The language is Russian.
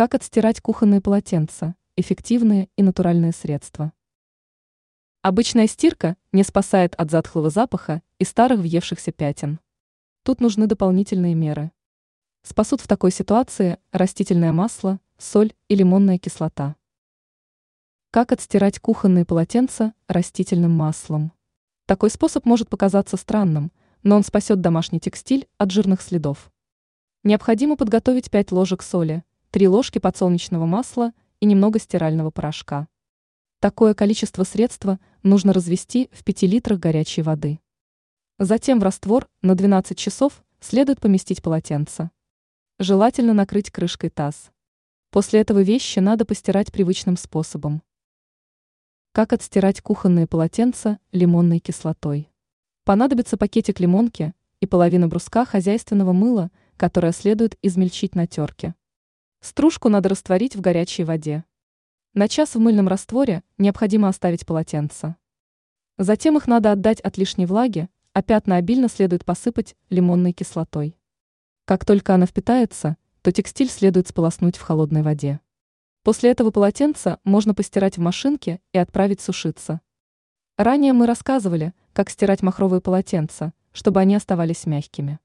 Как отстирать кухонные полотенца? Эффективные и натуральные средства. Обычная стирка не спасает от затхлого запаха и старых въевшихся пятен. Тут нужны дополнительные меры. Спасут в такой ситуации растительное масло, соль и лимонная кислота. Как отстирать кухонные полотенца растительным маслом? Такой способ может показаться странным, но он спасет домашний текстиль от жирных следов. Необходимо подготовить 5 ложек соли, 3 ложки подсолнечного масла и немного стирального порошка. Такое количество средства нужно развести в 5 литрах горячей воды. Затем в раствор на 12 часов следует поместить полотенце. Желательно накрыть крышкой таз. После этого вещи надо постирать привычным способом. Как отстирать кухонные полотенца лимонной кислотой? Понадобится пакетик лимонки и половина бруска хозяйственного мыла, которое следует измельчить на терке. Стружку надо растворить в горячей воде. На час в мыльном растворе необходимо оставить полотенца. Затем их надо отдать от лишней влаги, а пятна обильно следует посыпать лимонной кислотой. Как только она впитается, то текстиль следует сполоснуть в холодной воде. После этого полотенца можно постирать в машинке и отправить сушиться. Ранее мы рассказывали, как стирать махровые полотенца, чтобы они оставались мягкими.